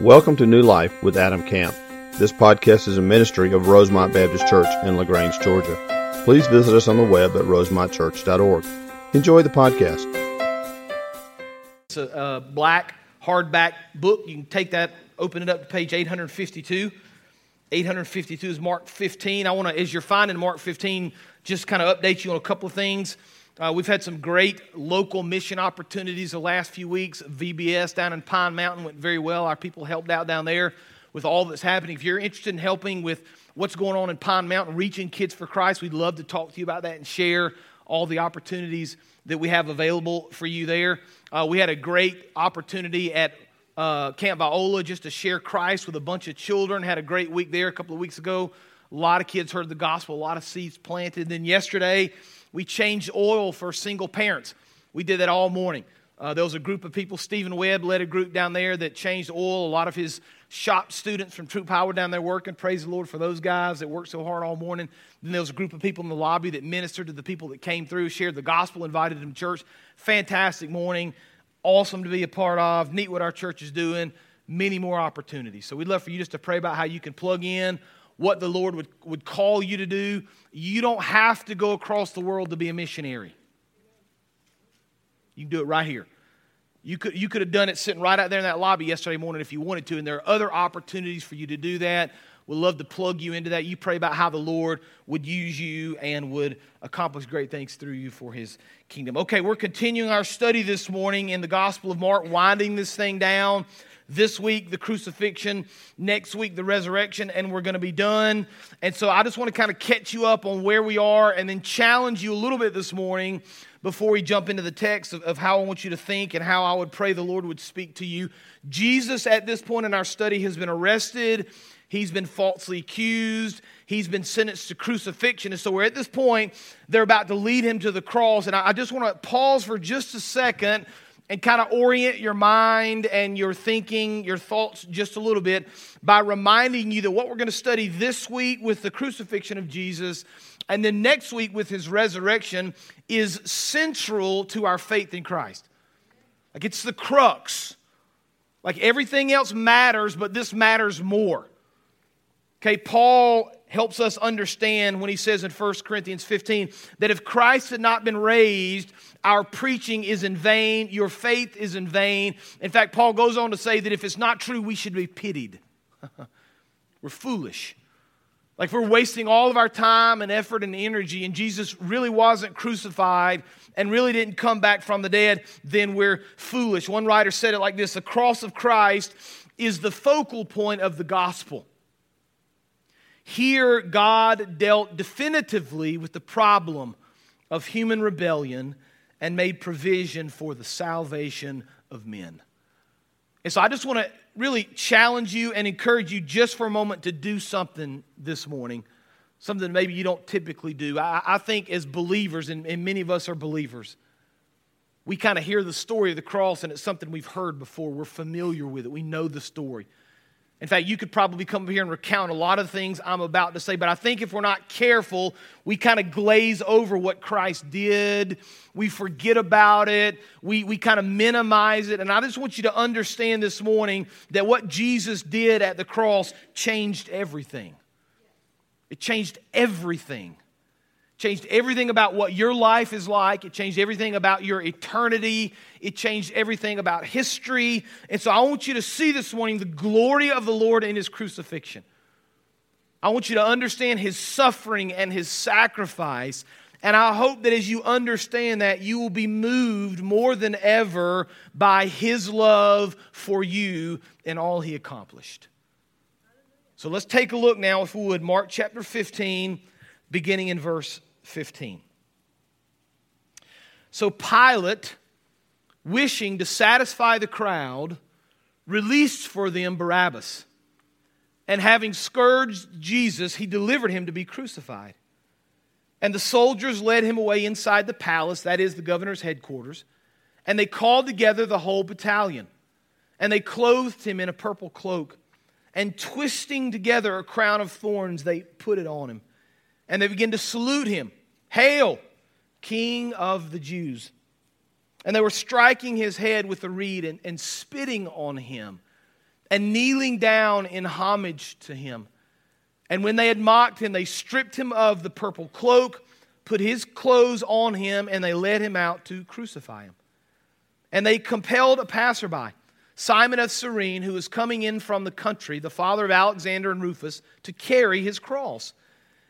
Welcome to New Life with Adam Camp. This podcast is a ministry of Rosemont Baptist Church in LaGrange, Georgia. Please visit us on the web at rosemontchurch.org. Enjoy the podcast. It's a uh, black hardback book. You can take that, open it up to page 852. 852 is Mark 15. I want to, as you're finding Mark 15, just kind of update you on a couple of things. Uh, we've had some great local mission opportunities the last few weeks. VBS down in Pine Mountain went very well. Our people helped out down there with all that's happening. If you're interested in helping with what's going on in Pine Mountain, reaching kids for Christ, we'd love to talk to you about that and share all the opportunities that we have available for you there. Uh, we had a great opportunity at uh, Camp Viola just to share Christ with a bunch of children. Had a great week there a couple of weeks ago. A lot of kids heard the gospel, a lot of seeds planted. Then yesterday, we changed oil for single parents. We did that all morning. Uh, there was a group of people. Stephen Webb led a group down there that changed oil. A lot of his shop students from True Power down there working. Praise the Lord for those guys that worked so hard all morning. Then there was a group of people in the lobby that ministered to the people that came through, shared the gospel, invited them to church. Fantastic morning. Awesome to be a part of. Neat what our church is doing. Many more opportunities. So we'd love for you just to pray about how you can plug in what the Lord would, would call you to do. You don't have to go across the world to be a missionary. You can do it right here. You could, you could have done it sitting right out there in that lobby yesterday morning if you wanted to, and there are other opportunities for you to do that. We'd love to plug you into that. You pray about how the Lord would use you and would accomplish great things through you for his kingdom. Okay, we're continuing our study this morning in the Gospel of Mark, winding this thing down. This week, the crucifixion. Next week, the resurrection, and we're going to be done. And so I just want to kind of catch you up on where we are and then challenge you a little bit this morning before we jump into the text of, of how I want you to think and how I would pray the Lord would speak to you. Jesus, at this point in our study, has been arrested. He's been falsely accused. He's been sentenced to crucifixion. And so we're at this point, they're about to lead him to the cross. And I just want to pause for just a second and kind of orient your mind and your thinking, your thoughts just a little bit by reminding you that what we're going to study this week with the crucifixion of Jesus and then next week with his resurrection is central to our faith in Christ. Like it's the crux. Like everything else matters, but this matters more. Okay, Paul helps us understand when he says in 1 Corinthians 15 that if Christ had not been raised, our preaching is in vain, your faith is in vain. In fact, Paul goes on to say that if it's not true, we should be pitied. we're foolish. Like we're wasting all of our time and effort and energy, and Jesus really wasn't crucified and really didn't come back from the dead, then we're foolish. One writer said it like this The cross of Christ is the focal point of the gospel. Here, God dealt definitively with the problem of human rebellion and made provision for the salvation of men. And so I just want to really challenge you and encourage you just for a moment to do something this morning, something maybe you don't typically do. I, I think as believers, and, and many of us are believers, we kind of hear the story of the cross and it's something we've heard before. We're familiar with it, we know the story. In fact, you could probably come here and recount a lot of things I'm about to say, but I think if we're not careful, we kind of glaze over what Christ did. We forget about it. We, we kind of minimize it. And I just want you to understand this morning that what Jesus did at the cross changed everything. It changed everything changed everything about what your life is like. It changed everything about your eternity. It changed everything about history. And so I want you to see this morning the glory of the Lord in his crucifixion. I want you to understand his suffering and his sacrifice. And I hope that as you understand that, you will be moved more than ever by his love for you and all he accomplished. So let's take a look now, if we would, Mark chapter 15, beginning in verse 15. So Pilate, wishing to satisfy the crowd, released for them Barabbas. And having scourged Jesus, he delivered him to be crucified. And the soldiers led him away inside the palace, that is the governor's headquarters, and they called together the whole battalion. And they clothed him in a purple cloak, and twisting together a crown of thorns, they put it on him. And they began to salute him. Hail, King of the Jews. And they were striking his head with a reed and, and spitting on him. and kneeling down in homage to him. And when they had mocked him, they stripped him of the purple cloak, put his clothes on him, and they led him out to crucify him. And they compelled a passerby, Simon of Cyrene, who was coming in from the country, the father of Alexander and Rufus, to carry his cross.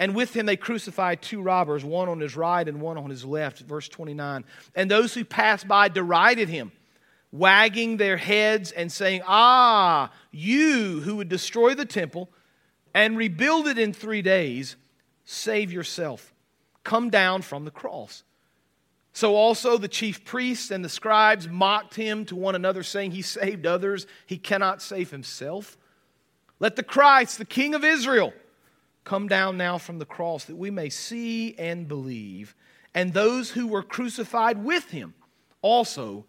And with him they crucified two robbers, one on his right and one on his left. Verse 29. And those who passed by derided him, wagging their heads and saying, Ah, you who would destroy the temple and rebuild it in three days, save yourself. Come down from the cross. So also the chief priests and the scribes mocked him to one another, saying, He saved others, he cannot save himself. Let the Christ, the King of Israel, Come down now from the cross that we may see and believe. And those who were crucified with him also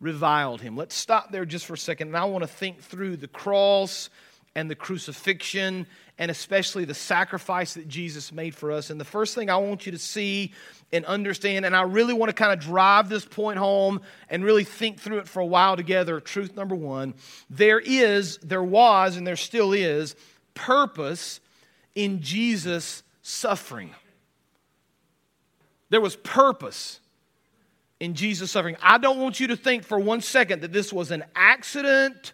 reviled him. Let's stop there just for a second. And I want to think through the cross and the crucifixion and especially the sacrifice that Jesus made for us. And the first thing I want you to see and understand, and I really want to kind of drive this point home and really think through it for a while together. Truth number one there is, there was, and there still is purpose in Jesus' suffering. There was purpose in Jesus' suffering. I don't want you to think for one second that this was an accident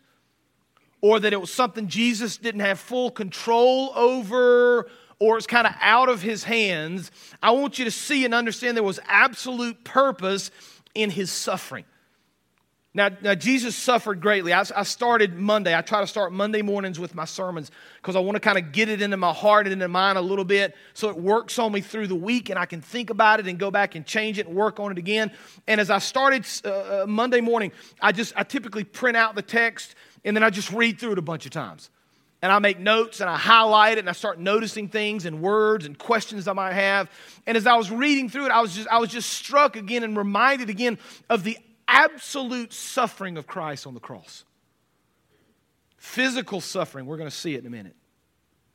or that it was something Jesus didn't have full control over or it's kind of out of his hands. I want you to see and understand there was absolute purpose in his suffering. Now, now, Jesus suffered greatly. I, I, started Monday. I try to start Monday mornings with my sermons because I want to kind of get it into my heart and into mind a little bit so it works on me through the week and I can think about it and go back and change it and work on it again. And as I started uh, uh, Monday morning, I just I typically print out the text and then I just read through it a bunch of times. And I make notes and I highlight it and I start noticing things and words and questions I might have. And as I was reading through it, I was just I was just struck again and reminded again of the absolute suffering of Christ on the cross. Physical suffering, we're going to see it in a minute.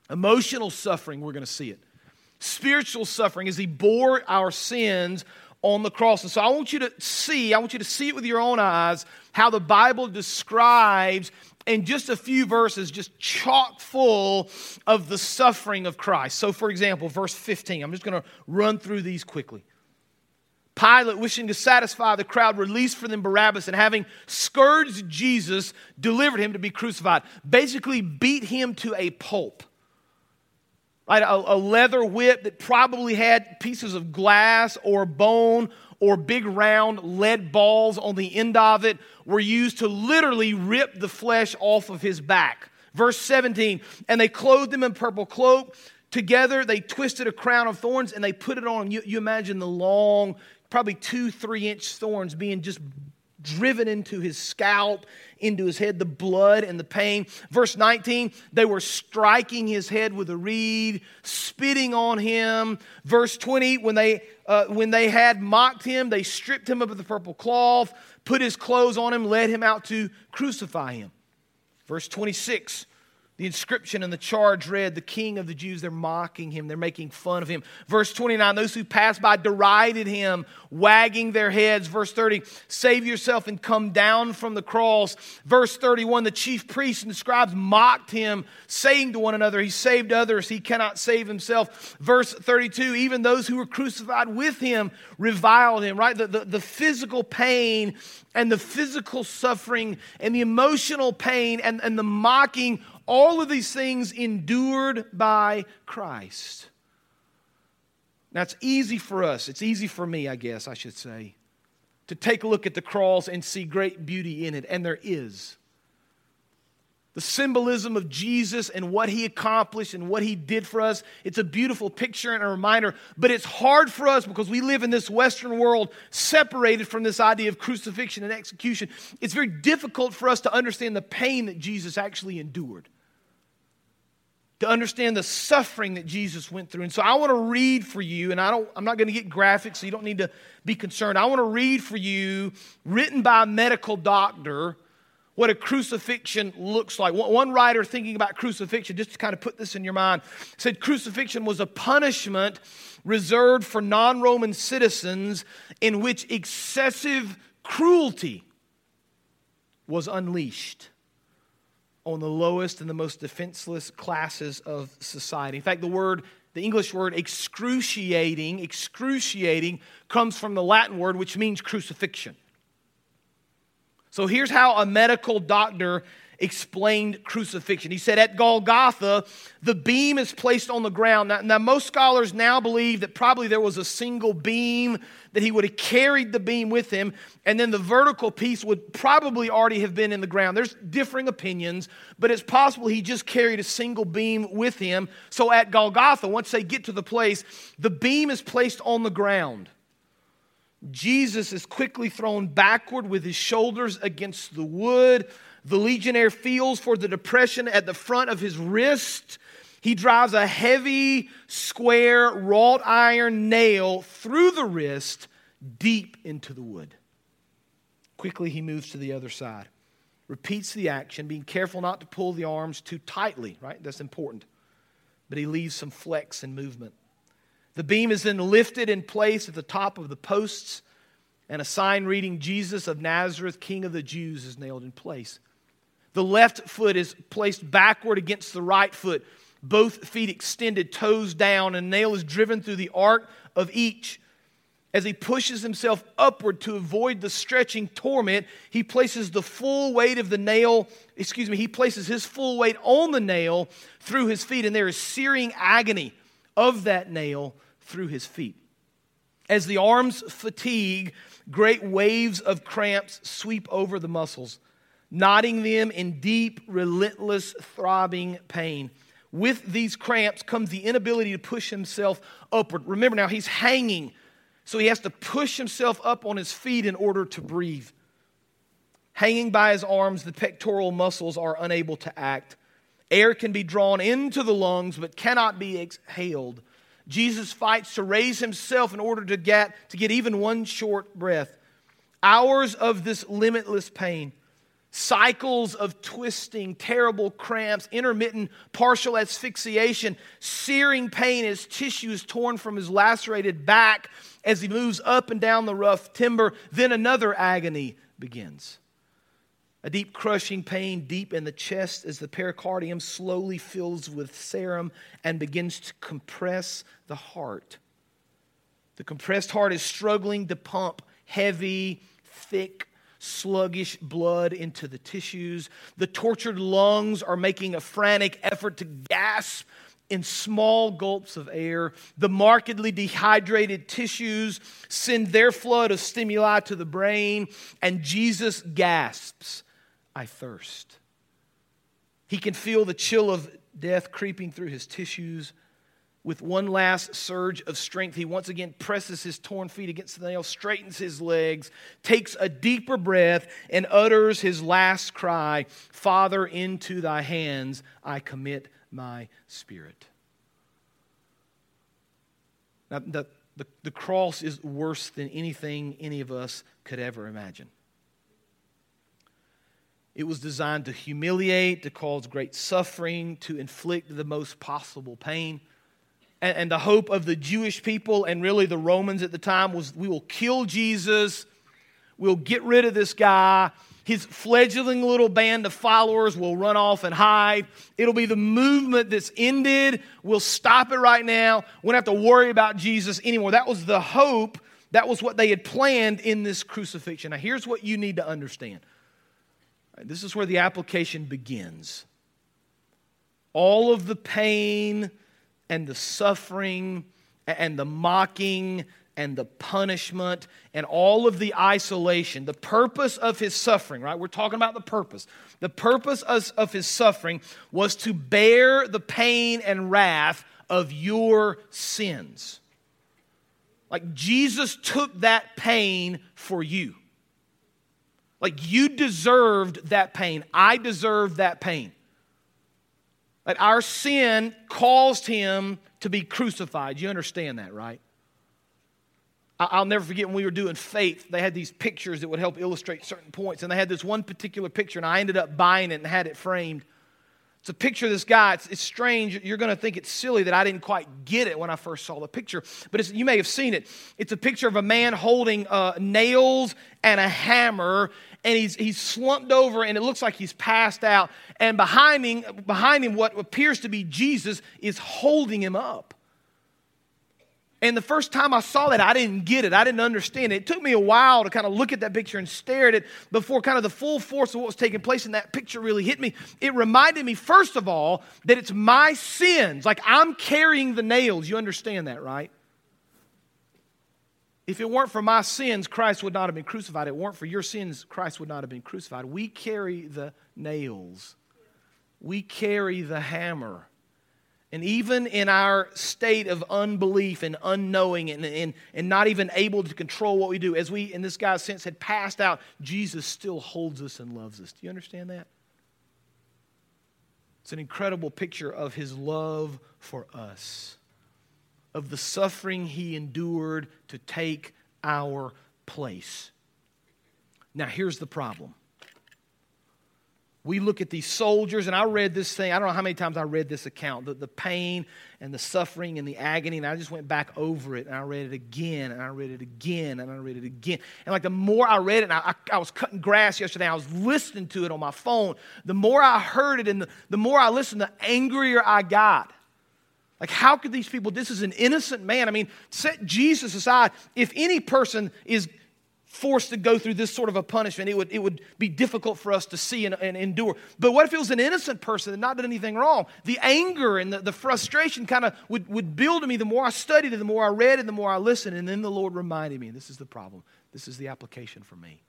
Emotional suffering, we're going to see it. Spiritual suffering as he bore our sins on the cross. And so I want you to see, I want you to see it with your own eyes, how the Bible describes in just a few verses, just chock full of the suffering of Christ. So, for example, verse 15, I'm just going to run through these quickly. Pilate, wishing to satisfy the crowd, released for them Barabbas and having scourged Jesus, delivered him to be crucified. Basically, beat him to a pulp. Right? A, a leather whip that probably had pieces of glass or bone or big round lead balls on the end of it were used to literally rip the flesh off of his back. Verse 17, and they clothed him in purple cloak. Together, they twisted a crown of thorns and they put it on him. You, you imagine the long, probably two, three inch thorns being just driven into his scalp, into his head, the blood and the pain. Verse 19, they were striking his head with a reed, spitting on him. Verse 20, when they, uh, when they had mocked him, they stripped him of the purple cloth, put his clothes on him, led him out to crucify him. Verse 26, the inscription and the charge read, The King of the Jews. They're mocking him, they're making fun of him. Verse 29, those who passed by derided him, wagging their heads. Verse 30, Save yourself and come down from the cross. Verse 31, the chief priests and the scribes mocked him, saying to one another, He saved others, he cannot save himself. Verse 32, even those who were crucified with him reviled him, right? The, the, the physical pain and the physical suffering and the emotional pain and, and the mocking all of these things endured by Christ. Now, it's easy for us, it's easy for me, I guess I should say, to take a look at the cross and see great beauty in it, and there is the symbolism of Jesus and what he accomplished and what he did for us. It's a beautiful picture and a reminder, but it's hard for us because we live in this Western world separated from this idea of crucifixion and execution. It's very difficult for us to understand the pain that Jesus actually endured to understand the suffering that Jesus went through. And so I want to read for you, and I don't, I'm not going to get graphic, so you don't need to be concerned. I want to read for you, written by a medical doctor, what a crucifixion looks like. One writer thinking about crucifixion, just to kind of put this in your mind, said crucifixion was a punishment reserved for non Roman citizens in which excessive cruelty was unleashed on the lowest and the most defenseless classes of society. In fact, the word, the English word excruciating, excruciating comes from the Latin word which means crucifixion. So here's how a medical doctor explained crucifixion. He said, At Golgotha, the beam is placed on the ground. Now, now, most scholars now believe that probably there was a single beam, that he would have carried the beam with him, and then the vertical piece would probably already have been in the ground. There's differing opinions, but it's possible he just carried a single beam with him. So at Golgotha, once they get to the place, the beam is placed on the ground. Jesus is quickly thrown backward with his shoulders against the wood. The legionnaire feels for the depression at the front of his wrist. He drives a heavy, square, wrought iron nail through the wrist deep into the wood. Quickly, he moves to the other side, repeats the action, being careful not to pull the arms too tightly, right? That's important. But he leaves some flex and movement. The beam is then lifted in place at the top of the posts, and a sign reading Jesus of Nazareth, King of the Jews, is nailed in place. The left foot is placed backward against the right foot, both feet extended, toes down, and nail is driven through the arc of each. As he pushes himself upward to avoid the stretching torment, he places the full weight of the nail, excuse me, he places his full weight on the nail through his feet, and there is searing agony of that nail through his feet. As the arms fatigue, great waves of cramps sweep over the muscles knotting them in deep, relentless, throbbing pain. With these cramps comes the inability to push himself upward. Remember now, he's hanging, so he has to push himself up on his feet in order to breathe. Hanging by his arms, the pectoral muscles are unable to act. Air can be drawn into the lungs but cannot be exhaled. Jesus fights to raise himself in order to get, to get even one short breath. Hours of this limitless pain cycles of twisting, terrible cramps, intermittent partial asphyxiation, searing pain as tissue is torn from his lacerated back as he moves up and down the rough timber. Then another agony begins. A deep crushing pain deep in the chest as the pericardium slowly fills with serum and begins to compress the heart. The compressed heart is struggling to pump heavy, thick, sluggish blood into the tissues. The tortured lungs are making a frantic effort to gasp in small gulps of air. The markedly dehydrated tissues send their flood of stimuli to the brain, and Jesus gasps, I thirst. He can feel the chill of death creeping through his tissues with one last surge of strength, he once again presses his torn feet against the nail, straightens his legs, takes a deeper breath, and utters his last cry Father, into thy hands I commit my spirit. Now, the, the, the cross is worse than anything any of us could ever imagine. It was designed to humiliate, to cause great suffering, to inflict the most possible pain and, and the hope of the Jewish people and really the Romans at the time was we will kill Jesus, we'll get rid of this guy. His fledgling little band of followers will run off and hide. It'll be the movement that's ended. We'll stop it right now. We don't have to worry about Jesus anymore. That was the hope. That was what they had planned in this crucifixion. Now, here's what you need to understand. This is where the application begins. All of the pain, and the suffering and the mocking and the punishment and all of the isolation. The purpose of his suffering, right? We're talking about the purpose. The purpose of, his suffering was to bear the pain and wrath of your sins. Like Jesus took that pain for you. Like you deserved that pain. I deserved that pain. That our sin caused him to be crucified. You understand that, right? I'll never forget when we were doing faith, they had these pictures that would help illustrate certain points. And they had this one particular picture, and I ended up buying it and had it framed. It's a picture of this guy. It's, it's strange. You're going to think it's silly that I didn't quite get it when I first saw the picture, but you may have seen it. It's a picture of a man holding uh, nails and a hammer, and he's, he's slumped over, and it looks like he's passed out. And behind him, behind him, what appears to be Jesus is holding him up. And the first time I saw that, I didn't get it. I didn't understand it. It took me a while to kind of look at that picture and stare at it before kind of the full force of what was taking place in that picture really hit me. It reminded me, first of all, that it's my sins. Like I'm carrying the nails. You understand that, right? If it weren't for my sins, Christ would not have been crucified. If it weren't for your sins, Christ would not have been crucified. We carry the nails, we carry the hammer. And even in our state of unbelief and unknowing and, and, and not even able to control what we do, as we, in this guy's sense, had passed out, Jesus still holds us and loves us. Do you understand that? It's an incredible picture of his love for us, of the suffering he endured to take our place. Now, here's the problem we look at these soldiers, and I read this thing. I don't know how many times I read this account the, the pain and the suffering and the agony. And I just went back over it and I read it again and I read it again and I read it again. And like the more I read it, and I, I, I was cutting grass yesterday, I was listening to it on my phone. The more I heard it and the, the more I listened, the angrier I got. Like, how could these people, this is an innocent man. I mean, set Jesus aside. If any person is forced to go through this sort of a punishment, it would, it would be difficult for us to see and, and endure. But what if it was an innocent person that not done anything wrong? The anger and the, the frustration kind of would, would build in me the more I studied it, the more I read it, the more I listened. And then the Lord reminded me, this is the problem. This is the application for me.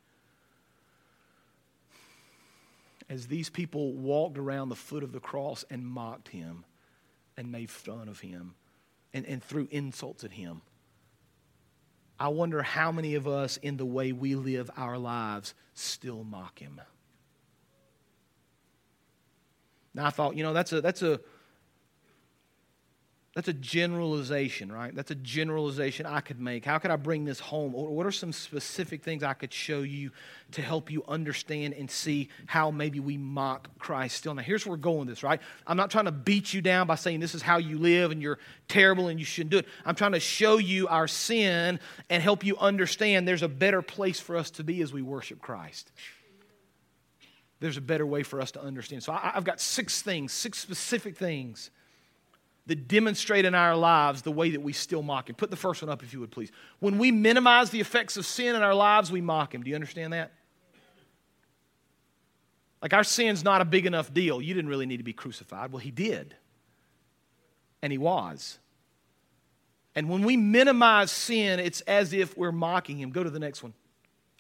As these people walked around the foot of the cross and mocked him and made fun of him and, and threw insults at him I wonder how many of us, in the way we live our lives, still mock him. Now I thought, you know, that's a that's a that's a generalization, right? That's a generalization I could make. How could I bring this home? What are some specific things I could show you to help you understand and see how maybe we mock Christ still? Now, here's where we're going with this, right? I'm not trying to beat you down by saying this is how you live and you're terrible and you shouldn't do it. I'm trying to show you our sin and help you understand there's a better place for us to be as we worship Christ. There's a better way for us to understand. So I've got six things, six specific things that demonstrate in our lives the way that we still mock Him. Put the first one up, if you would, please. When we minimize the effects of sin in our lives, we mock Him. Do you understand that? Like our sin's not a big enough deal. You didn't really need to be crucified. Well, He did. And He was. And when we minimize sin, it's as if we're mocking Him. Go to the next one.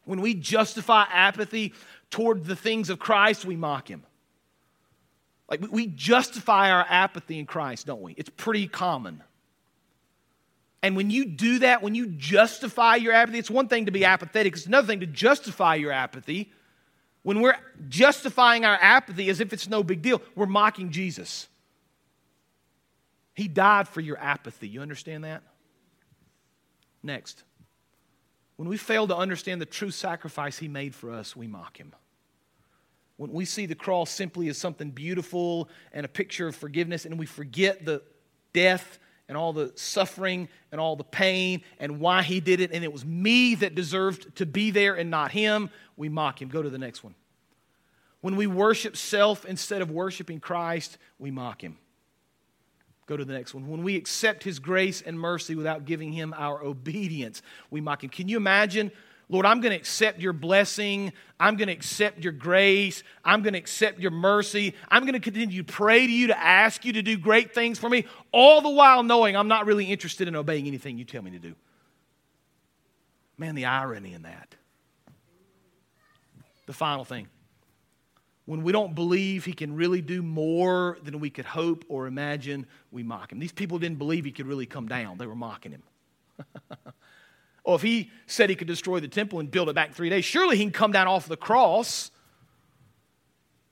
When we justify apathy toward the things of Christ, we mock Him. Like we justify our apathy in Christ, don't we? It's pretty common. And when you do that, when you justify your apathy, it's one thing to be apathetic, it's another thing to justify your apathy. When we're justifying our apathy as if it's no big deal, we're mocking Jesus. He died for your apathy. You understand that? Next. When we fail to understand the true sacrifice he made for us, we mock him. When we see the cross simply as something beautiful and a picture of forgiveness, and we forget the death and all the suffering and all the pain and why he did it, and it was me that deserved to be there and not him, we mock him. Go to the next one. When we worship self instead of worshiping Christ, we mock him. Go to the next one. When we accept his grace and mercy without giving him our obedience, we mock him. Can you imagine Lord, I'm going to accept your blessing. I'm going to accept your grace. I'm going to accept your mercy. I'm going to continue to pray to you to ask you to do great things for me, all the while knowing I'm not really interested in obeying anything you tell me to do. Man, the irony in that. The final thing. When we don't believe he can really do more than we could hope or imagine, we mock him. These people didn't believe he could really come down, they were mocking him. Oh, if he said he could destroy the temple and build it back in three days, surely he can come down off the cross.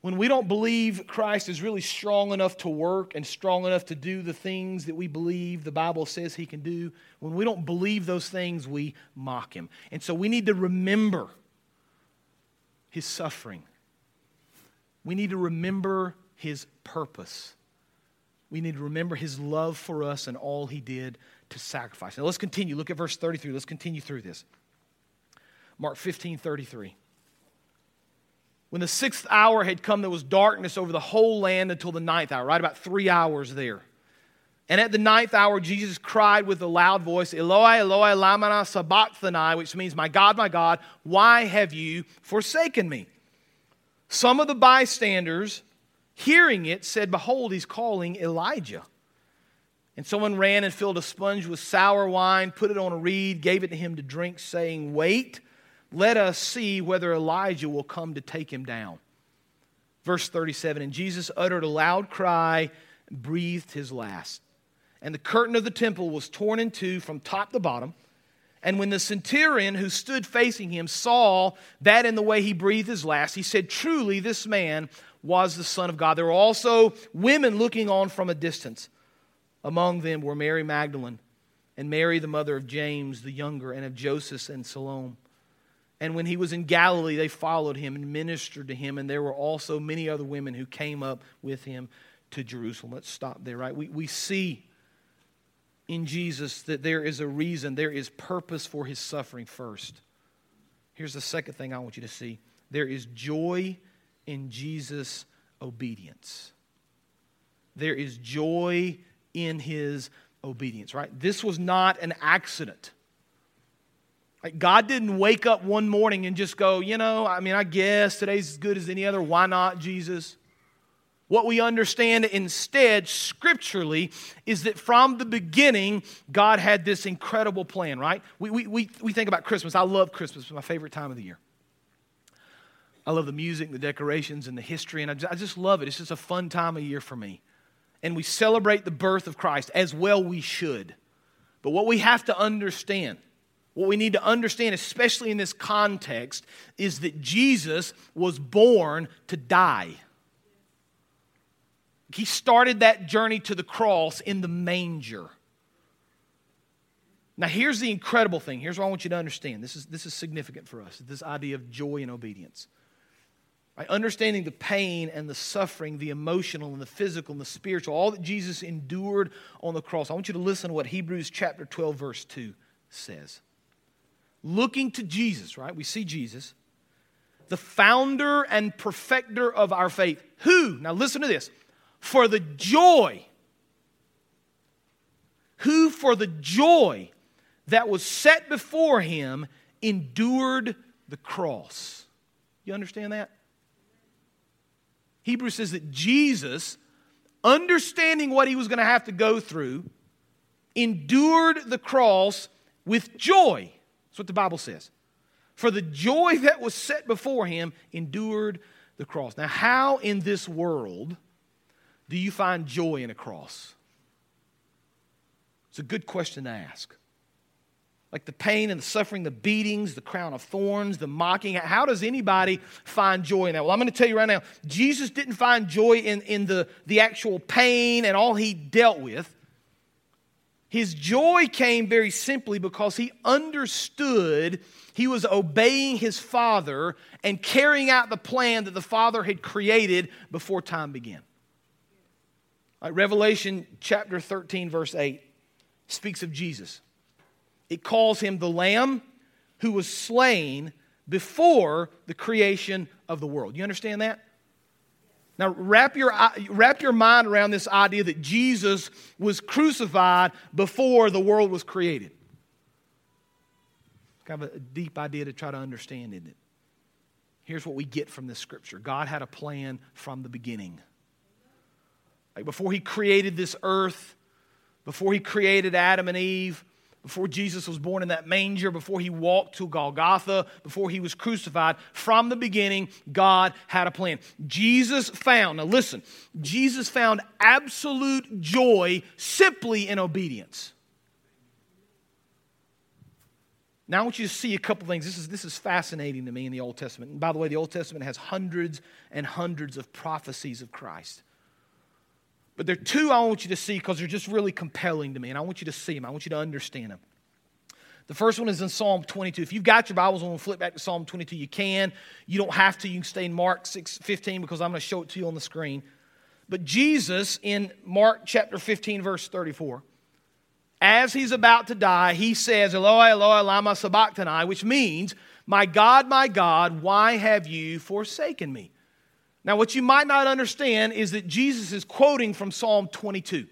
when we don't believe Christ is really strong enough to work and strong enough to do the things that we believe the Bible says he can do, when we don't believe those things, we mock him. And so we need to remember his suffering. We need to remember his purpose. We need to remember his love for us and all he did to sacrifice. Now let's continue. Look at verse 33. Let's continue through this. Mark 15 33. When the sixth hour had come, there was darkness over the whole land until the ninth hour, right about three hours there. And at the ninth hour, Jesus cried with a loud voice, Eloi, Eloi, lama sabachthani, which means, My God, my God, why have you forsaken me? Some of the bystanders, hearing it, said, Behold, he's calling Elijah. And someone ran and filled a sponge with sour wine, put it on a reed, gave it to him to drink, saying, Wait let us see whether Elijah will come to take him down. Verse 37 And Jesus uttered a loud cry breathed his last. And the curtain of the temple was torn in two from top to bottom. And when the centurion who stood facing him saw that in the way he breathed his last, he said, Truly, this man was the Son of God. There were also women looking on from a distance. Among them were Mary Magdalene and Mary, the mother of James the younger, and of Joseph and Salome. And when he was in Galilee, they followed him and ministered to him. And there were also many other women who came up with him to Jerusalem. Let's stop there, right? We, we see in Jesus that there is a reason, there is purpose for his suffering first. Here's the second thing I want you to see there is joy in Jesus' obedience. There is joy in his obedience, right? This was not an accident. Like God didn't wake up one morning and just go, you know, I mean, I guess today's as good as any other. Why not, Jesus? What we understand instead, scripturally, is that from the beginning, God had this incredible plan, right? We, we, we, we think about Christmas. I love Christmas, it's my favorite time of the year. I love the music, the decorations, and the history, and I just, I just love it. It's just a fun time of year for me. And we celebrate the birth of Christ, as well we should. But what we have to understand what we need to understand, especially in this context, is that Jesus was born to die. He started that journey to the cross in the manger. Now, here's the incredible thing. Here's what I want you to understand. This is, this is significant for us this idea of joy and obedience. Right? Understanding the pain and the suffering, the emotional and the physical and the spiritual, all that Jesus endured on the cross. I want you to listen to what Hebrews chapter 12, verse 2 says looking to Jesus, right? We see Jesus, the founder and perfecter of our faith. Who, now listen to this, for the joy, who for the joy that was set before him endured the cross. You understand that? Hebrews says that Jesus, understanding what he was going to have to go through, endured the cross with joy. That's what the Bible says. For the joy that was set before him endured the cross. Now, how in this world do you find joy in a cross? It's a good question to ask. Like the pain and the suffering, the beatings, the crown of thorns, the mocking. How does anybody find joy in that? Well, I'm going to tell you right now Jesus didn't find joy in, in the, the actual pain and all he dealt with. His joy came very simply because he understood he was obeying his father and carrying out the plan that the father had created before time began. Like Revelation chapter 13, verse 8 speaks of Jesus. It calls him the Lamb who was slain before the creation of the world. You understand that? Now, wrap your, wrap your mind around this idea that Jesus was crucified before the world was created. Kind of a deep idea to try to understand, isn't it? Here's what we get from this scripture God had a plan from the beginning. Like before He created this earth, before He created Adam and Eve, before Jesus was born in that manger, before he walked to Golgotha, before he was crucified, from the beginning, God had a plan. Jesus found, now listen, Jesus found absolute joy simply in obedience. Now, I want you to see a couple things. This is, this is fascinating to me in the Old Testament. And by the way, the Old Testament has hundreds and hundreds of prophecies of Christ. But there are two I want you to see because they're just really compelling to me, and I want you to see them. I want you to understand them. The first one is in Psalm 22. If you've got your Bibles, we'll flip back to Psalm 22. You can. You don't have to. You can stay in Mark 6, 15 because I'm going to show it to you on the screen. But Jesus, in Mark chapter 15, verse 34, as he's about to die, he says, Eloi, Eloi, lama sabachthani, which means, My God, my God, why have you forsaken me? Now, what you might not understand is that Jesus is quoting from Psalm 22.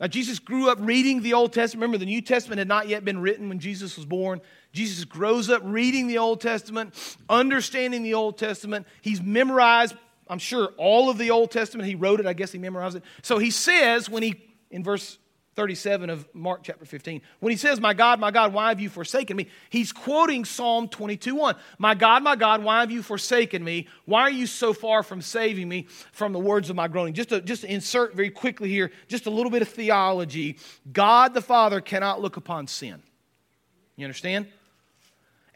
Now, Jesus grew up reading the Old Testament. Remember, the New Testament had not yet been written when Jesus was born. Jesus grows up reading the Old Testament, understanding the Old Testament. He's memorized, I'm sure, all of the Old Testament. He wrote it, I guess he memorized it. So he says, when he, in verse 37 of Mark chapter 15. When he says, My God, my God, why have you forsaken me? He's quoting Psalm 22 1. My God, my God, why have you forsaken me? Why are you so far from saving me from the words of my groaning? Just to, just to insert very quickly here, just a little bit of theology. God the Father cannot look upon sin. You understand?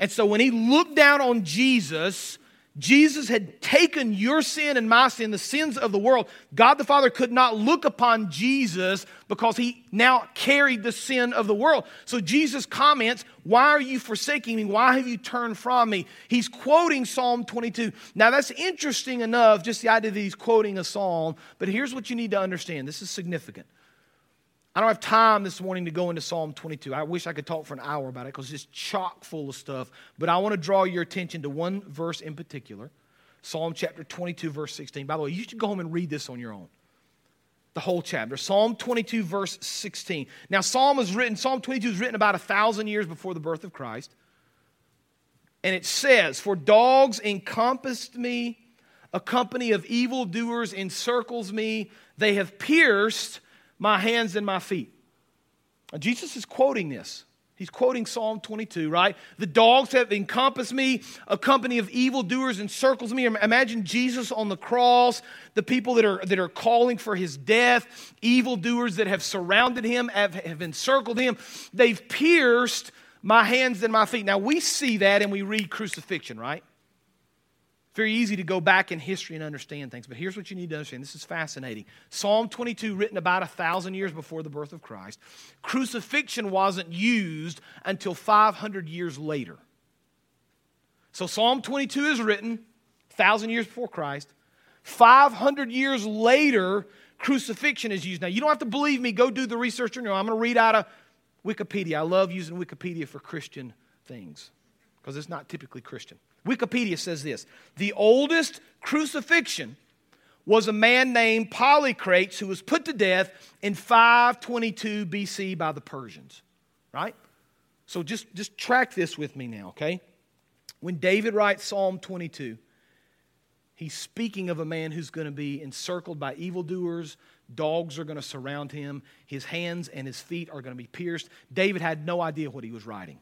And so when he looked down on Jesus, Jesus had taken your sin and my sin, the sins of the world. God the Father could not look upon Jesus because he now carried the sin of the world. So Jesus comments, Why are you forsaking me? Why have you turned from me? He's quoting Psalm 22. Now, that's interesting enough, just the idea that he's quoting a psalm, but here's what you need to understand this is significant. I don't have time this morning to go into Psalm 22. I wish I could talk for an hour about it because it's chock full of stuff. But I want to draw your attention to one verse in particular Psalm chapter 22, verse 16. By the way, you should go home and read this on your own. The whole chapter. Psalm 22, verse 16. Now, Psalm is written, Psalm 22 is written about a thousand years before the birth of Christ. And it says, For dogs encompassed me, a company of evildoers encircles me, they have pierced my hands and my feet. Now, Jesus is quoting this. He's quoting Psalm 22, right? The dogs have encompassed me, a company of evildoers encircles me. Imagine Jesus on the cross, the people that are, that are calling for his death, evildoers that have surrounded him, have, have encircled him. They've pierced my hands and my feet. Now, we see that and we read crucifixion, right? Very easy to go back in history and understand things, but here's what you need to understand. This is fascinating. Psalm 22, written about a thousand years before the birth of Christ, crucifixion wasn't used until 500 years later. So Psalm 22 is written thousand years before Christ. 500 years later, crucifixion is used. Now, you don't have to believe me. Go do the research on your own. I'm going to read out of Wikipedia. I love using Wikipedia for Christian things because it's not typically Christian. Wikipedia says this The oldest crucifixion was a man named Polycrates who was put to death in 522 BC by the Persians. Right? So just, just track this with me now, okay? When David writes Psalm 22, he's speaking of a man who's going to be encircled by evildoers. Dogs are going to surround him. His hands and his feet are going to be pierced. David had no idea what he was writing.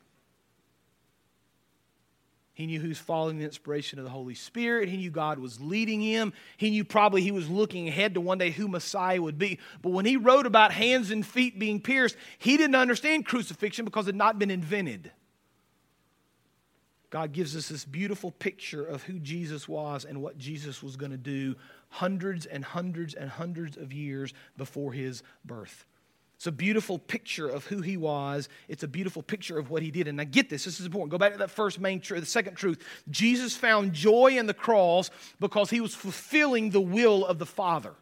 He knew was following the inspiration of the Holy Spirit. He knew God was leading him. He knew probably he was looking ahead to one day who Messiah would be. But when he wrote about hands and feet being pierced, he didn't understand crucifixion because it had not been invented. God gives us this beautiful picture of who Jesus was and what Jesus was going to do hundreds and hundreds and hundreds of years before his birth. It's a beautiful picture of who he was. It's a beautiful picture of what he did. And now get this, this is important. Go back to that first main truth, the second truth. Jesus found joy in the cross because he was fulfilling the will of the Father.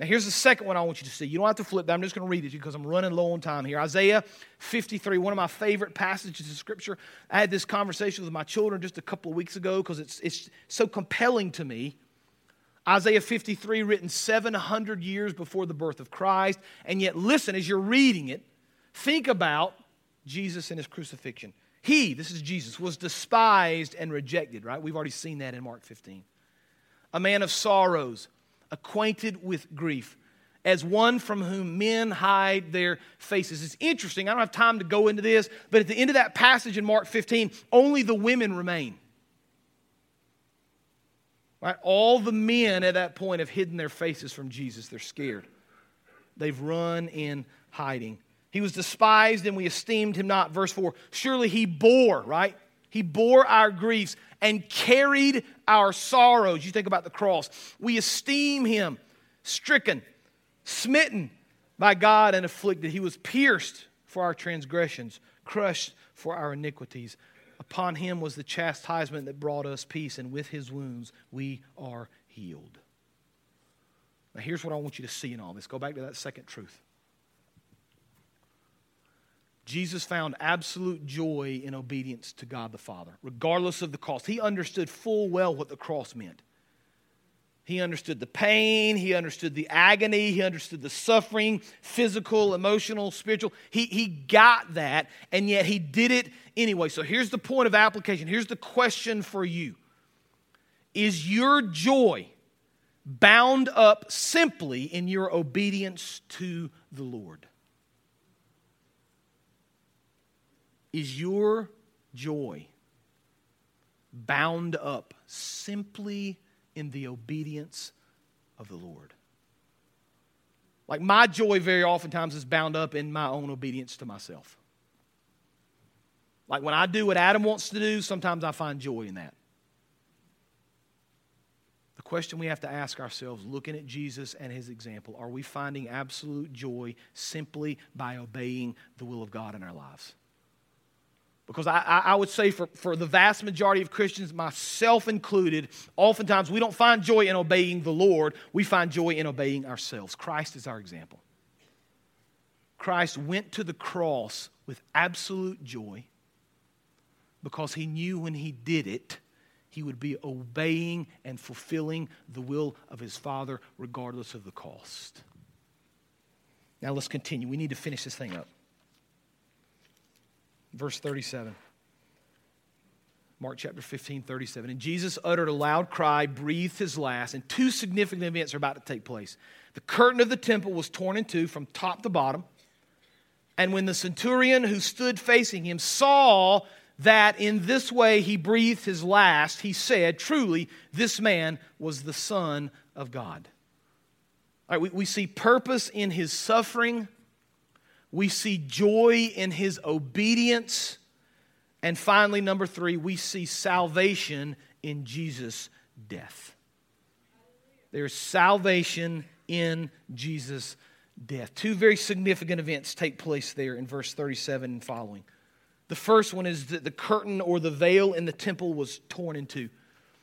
Now, here's the second one I want you to see. You don't have to flip that. I'm just going to read it because I'm running low on time here. Isaiah 53, one of my favorite passages of Scripture. I had this conversation with my children just a couple of weeks ago because it's, it's so compelling to me. Isaiah 53, written 700 years before the birth of Christ. And yet, listen, as you're reading it, think about Jesus and his crucifixion. He, this is Jesus, was despised and rejected, right? We've already seen that in Mark 15. A man of sorrows, acquainted with grief, as one from whom men hide their faces. It's interesting. I don't have time to go into this, but at the end of that passage in Mark 15, only the women remain. Right? All the men at that point have hidden their faces from Jesus. They're scared. They've run in hiding. He was despised and we esteemed him not. Verse 4 Surely he bore, right? He bore our griefs and carried our sorrows. You think about the cross. We esteem him stricken, smitten by God, and afflicted. He was pierced for our transgressions, crushed for our iniquities. Upon him was the chastisement that brought us peace, and with his wounds we are healed. Now, here's what I want you to see in all this. Go back to that second truth. Jesus found absolute joy in obedience to God the Father, regardless of the cost. He understood full well what the cross meant. He understood the pain, he understood the agony, he understood the suffering, physical, emotional, spiritual. He, he got that, and yet he did it anyway. So here's the point of application. Here's the question for you Is your joy bound up simply in your obedience to the Lord? Is your joy bound up simply in the obedience of the Lord? Like my joy, very oftentimes, is bound up in my own obedience to myself. Like when I do what Adam wants to do, sometimes I find joy in that. The question we have to ask ourselves, looking at Jesus and his example, are we finding absolute joy simply by obeying the will of God in our lives? Because I, I, would say for, for the vast majority of Christians, myself included, oftentimes we don't find joy in obeying the Lord, we find joy in obeying ourselves. Christ is our example. Christ went to the cross with absolute joy because he knew when he did it, he would be obeying and fulfilling the will of his Father regardless of the cost. Now let's continue. We need to finish this thing up. Verse 37. Mark chapter 15, 37. And Jesus uttered a loud cry, breathed his last, and two significant events are about to take place. The curtain of the temple was torn in two from top to bottom. And when the centurion who stood facing him saw that in this way he breathed his last, he said, Truly, this man was the Son of God. All right, we, we see purpose in his suffering we see joy in his obedience. And finally, number three, we see salvation in Jesus' death. There's salvation in Jesus' death. Two very significant events take place there in verse 37 and following. The first one is that the curtain or the veil in the temple was torn in two.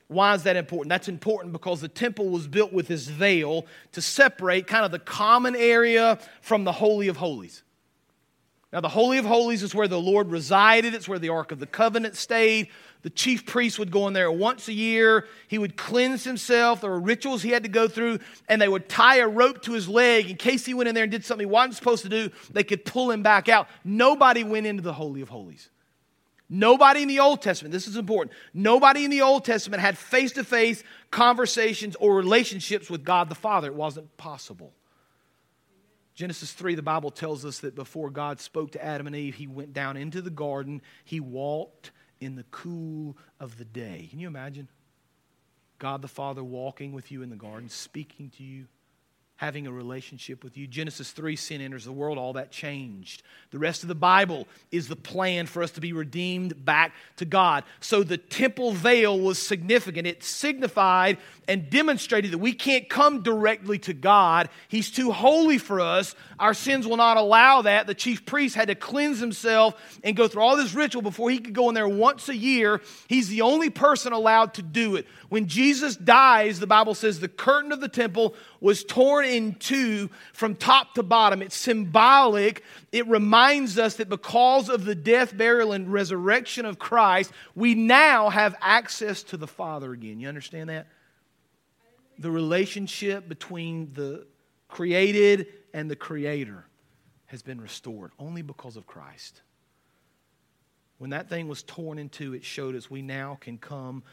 Why is that important? That's important because the temple was built with this veil to separate kind of the common area from the Holy of Holies. Now, the Holy of Holies is where the Lord resided, it's where the Ark of the Covenant stayed. The chief priest would go in there once a year. He would cleanse himself. There were rituals he had to go through, and they would tie a rope to his leg in case he went in there and did something he wasn't supposed to do. They could pull him back out. Nobody went into the Holy of Holies. Nobody in the Old Testament, this is important, nobody in the Old Testament had face to face conversations or relationships with God the Father. It wasn't possible. Genesis 3, the Bible tells us that before God spoke to Adam and Eve, he went down into the garden. He walked in the cool of the day. Can you imagine? God the Father walking with you in the garden, speaking to you having a relationship with you. Genesis 3, sin enters the world, all that changed. The rest of the Bible is the plan for us to be redeemed back to God. So the temple veil was significant. It signified and demonstrated that we can't come directly to God. He's too holy for us. Our sins will not allow that. The chief priest had to cleanse himself and go through all this ritual before he could go in there once a year. He's the only person allowed to do it. When Jesus dies, the Bible says the curtain of the temple was torn in two from top to bottom. It's symbolic. It reminds us that because of the death, burial, and resurrection of Christ, we now have access to the Father again. You understand that? The relationship between the created and the Creator has been restored only because of Christ. When that thing was torn in two, it showed us we now can come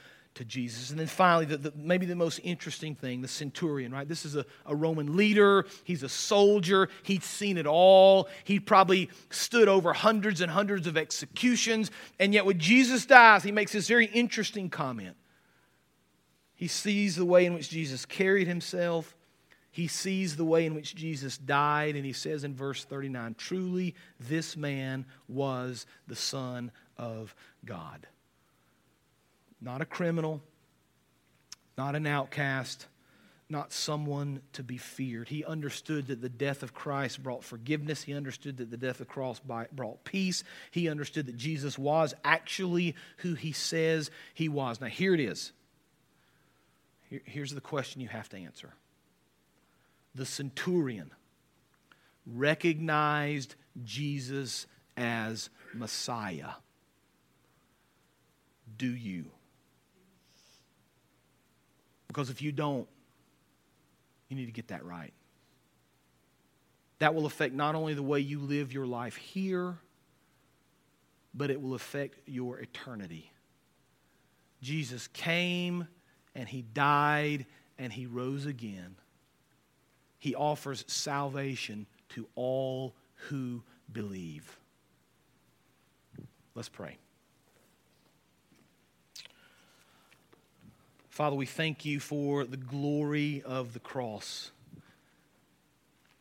to Jesus. And then finally, the, the, maybe the most interesting thing the centurion, right? This is a, a Roman leader. He's a soldier. He'd seen it all. He probably stood over hundreds and hundreds of executions. And yet, when Jesus dies, he makes this very interesting comment. He sees the way in which Jesus carried himself, He sees the way in which Jesus died, and he says in verse 39 Truly, this man was the Son of God. Not a criminal, not an outcast, not someone to be feared. He understood that the death of Christ brought forgiveness. He understood that the death of Christ brought peace. He understood that Jesus was actually who he says he was. Now, here it is. Here's the question you have to answer. The centurion recognized Jesus as Messiah. Do you? Because if you don't, you need to get that right. That will affect not only the way you live your life here, but it will affect your eternity. Jesus came and he died and he rose again. He offers salvation to all who believe. Let's pray. Father, we thank you for the glory of the cross.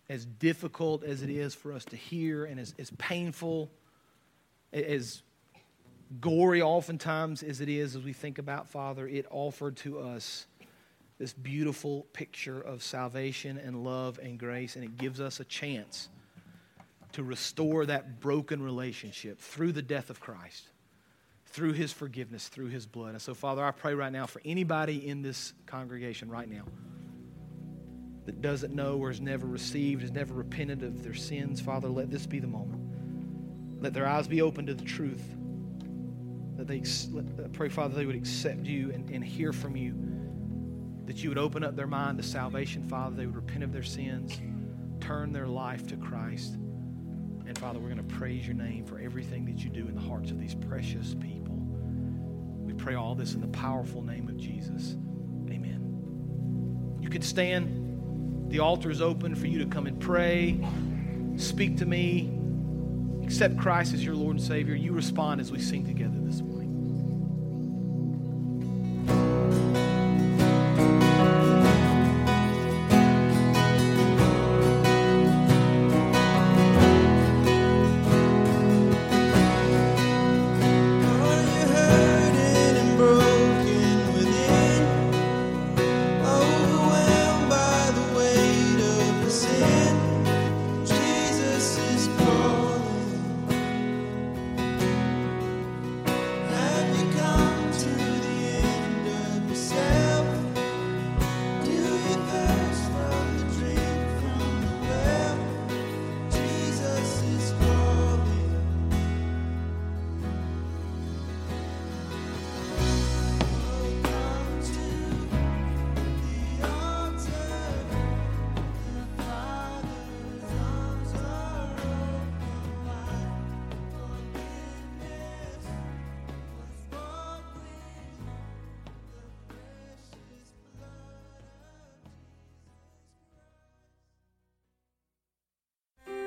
As difficult as it is for us to hear, and as, as painful, as gory oftentimes as it is as we think about, Father, it offered to us this beautiful picture of salvation and love and grace, and it gives us a chance to restore that broken relationship through the death of Christ through his forgiveness, through his blood. And so, Father, I pray right now for anybody in this congregation right now that doesn't know or has never received, has never repented of their sins, Father, let this be the moment. Let their eyes be open to the truth. That they I pray, Father, they would accept you and, and hear from you. That you would open up their mind to salvation, Father. They would repent of their sins, turn their life to Christ. And Father, we're going to praise your name for everything that you do in the hearts of these precious people. Pray all this in the powerful name of Jesus. Amen. You can stand. The altar is open for you to come and pray, speak to me, accept Christ as your Lord and Savior. You respond as we sing together this morning.